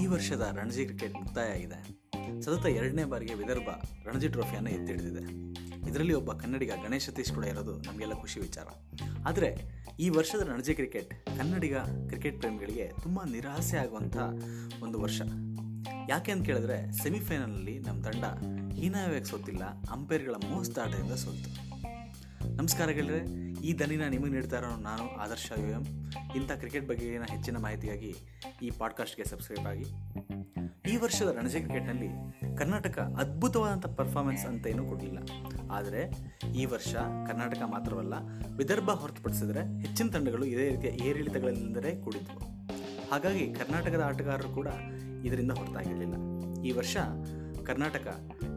ಈ ವರ್ಷದ ರಣಜಿ ಕ್ರಿಕೆಟ್ ಮುಕ್ತಾಯ ಆಗಿದೆ. ಸತತ ಎರಡನೇ ಬಾರಿಗೆ ವಿದರ್ಭ ರಣಜಿ ಟ್ರೋಫಿಯನ್ನು ಎತ್ತಿಡಿದಿದೆ ಇದರಲ್ಲಿ ಒಬ್ಬ ಕನ್ನಡಿಗ ಗಣೇಶ್ ಸತೀಶ್ ಕೂಡ ಇರೋದು ನಮಗೆಲ್ಲ ಖುಷಿ ವಿಚಾರ. ಆದರೆ ಈ ವರ್ಷದ ರಣಜಿ ಕ್ರಿಕೆಟ್ ಕನ್ನಡಿಗ ಕ್ರಿಕೆಟ್ ಪ್ರೇಮಿಗಳಿಗೆ ತುಂಬ ನಿರಾಸೆ ಆಗುವಂಥ ಒಂದು ವರ್ಷ. ಯಾಕೆ ಅಂತ ಕೇಳಿದ್ರೆ ಸೆಮಿಫೈನಲ್ನಲ್ಲಿ ನಮ್ಮ ತಂಡ ಹೀನಾಯವಾಗಿ ಸೋತಿಲ್ಲ, ಅಂಪೈರ್ಗಳ ಮೋಸ್ತಾಟದಿಂದ ಸೋತು ನಮಸ್ಕಾರ ಗೆಳೆಯರೆ ಈ ದನಿನ ನಿಮಗೆ ನೀಡ್ತಾ ಇರೋ ನಾನು, ಆದರ್ಶ ಯು ಎಂ ಇಂಥ ಕ್ರಿಕೆಟ್ ಬಗೆಗಿನ ಹೆಚ್ಚಿನ ಮಾಹಿತಿಗಾಗಿ ಈ ಪಾಡ್ಕಾಸ್ಟ್ಗೆ ಸಬ್ಸ್ಕ್ರೈಬ್ ಆಗಿ. ಈ ವರ್ಷದ ರಣಜಿ ಕ್ರಿಕೆಟ್ನಲ್ಲಿ ಕರ್ನಾಟಕ ಅದ್ಭುತವಾದಂಥ ಪರ್ಫಾರ್ಮೆನ್ಸ್ ಅಂತ ಏನೂ ಕೊಡಲಿಲ್ಲ. ಆದರೆ ಈ ವರ್ಷ ಕರ್ನಾಟಕ ಮಾತ್ರವಲ್ಲ, ವಿದರ್ಭ ಹೊರತುಪಡಿಸಿದರೆ ಹೆಚ್ಚಿನ ತಂಡಗಳು ಇದೇ ರೀತಿಯ ಏರಿಳಿತಗಳಿಂದಲೇ ಕೂಡಿದ್ವು. ಹಾಗಾಗಿ ಕರ್ನಾಟಕದ ಆಟಗಾರರು ಕೂಡ ಇದರಿಂದ ಹೊರತಾಗಿರಲಿಲ್ಲ. ಈ ವರ್ಷ ಕರ್ನಾಟಕ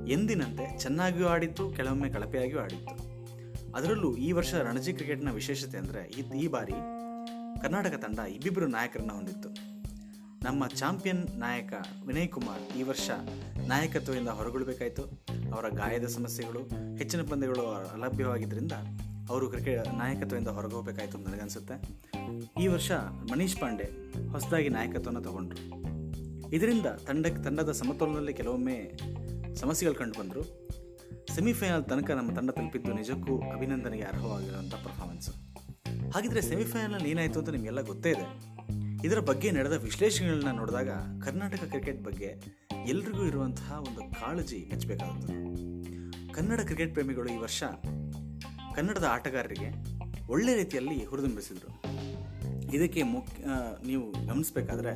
ಎಂದಿನಂತೆ ಚೆನ್ನಾಗಿಯೂ ಆಡಿತ್ತು, ಕೆಲವೊಮ್ಮೆ ಕಳಪೆಯಾಗಿಯೂ ಆಡಿತ್ತು. ಅದರಲ್ಲೂ ಈ ವರ್ಷ ರಣಜಿ ಕ್ರಿಕೆಟ್ನ ವಿಶೇಷತೆ ಅಂದರೆ ಈ ಬಾರಿ ಕರ್ನಾಟಕ ತಂಡ ಇಬ್ಬಿಬ್ಬರು ನಾಯಕರನ್ನು ಹೊಂದಿತ್ತು. ನಮ್ಮ ಚಾಂಪಿಯನ್ ನಾಯಕ ವಿನಯ್ ಕುಮಾರ್ ಈ ವರ್ಷ ನಾಯಕತ್ವದಿಂದ ಹೊರಗುಳಬೇಕಾಯಿತು. ಅವರ ಗಾಯದ ಸಮಸ್ಯೆಗಳು, ಹೆಚ್ಚಿನ ಪಂದ್ಯಗಳು ಅಲಭ್ಯವಾಗಿದ್ದರಿಂದ ಅವರು ಕ್ರಿಕೆಟ್ ನಾಯಕತ್ವದಿಂದ ಹೊರಗೆ ಹೋಗಬೇಕಾಯಿತು ಅಂತ ನನಗನ್ಸುತ್ತೆ. ಈ ವರ್ಷ ಮನೀಶ್ ಪಾಂಡೆ ಹೊಸದಾಗಿ ನಾಯಕತ್ವವನ್ನು ತಗೊಂಡ್ರು. ಇದರಿಂದ ತಂಡಕ್ಕೆ ತಂಡದ ಸಮತೋಲನದಲ್ಲಿ ಕೆಲವೊಮ್ಮೆ ಸಮಸ್ಯೆಗಳು ಕಂಡು ಬಂದರು. ಸೆಮಿಫೈನಲ್ ತನಕ ನಮ್ಮ ತಂಡ ತಲುಪಿದ್ದು ನಿಜಕ್ಕೂ ಅಭಿನಂದನೆಗೆ ಅರ್ಹವಾಗಿರುವಂಥ ಪರ್ಫಾರ್ಮೆನ್ಸ್ ಹಾಗಿದ್ರೆ ಸೆಮಿಫೈನಲ್ ಏನಾಯಿತು ಅಂತ ನಿಮಗೆಲ್ಲ ಗೊತ್ತೇ ಇದೆ. ಇದರ ಬಗ್ಗೆ ನಡೆದ ವಿಶ್ಲೇಷಣೆಗಳನ್ನ ನೋಡಿದಾಗ ಕರ್ನಾಟಕ ಕ್ರಿಕೆಟ್ ಬಗ್ಗೆ ಎಲ್ರಿಗೂ ಇರುವಂತಹ ಒಂದು ಕಾಳಜಿ ಹೆಚ್ಚಬೇಕಾಗುತ್ತೆ ಕನ್ನಡ ಕ್ರಿಕೆಟ್ ಪ್ರೇಮಿಗಳು ಈ ವರ್ಷ ಕನ್ನಡದ ಆಟಗಾರರಿಗೆ ಒಳ್ಳೆ ರೀತಿಯಲ್ಲಿ ಹುರಿದುಂಬಿಸಿದರು. ಇದಕ್ಕೆ ಮುಖ್ಯ ನೀವು ಗಮನಿಸಬೇಕಾದ್ರೆ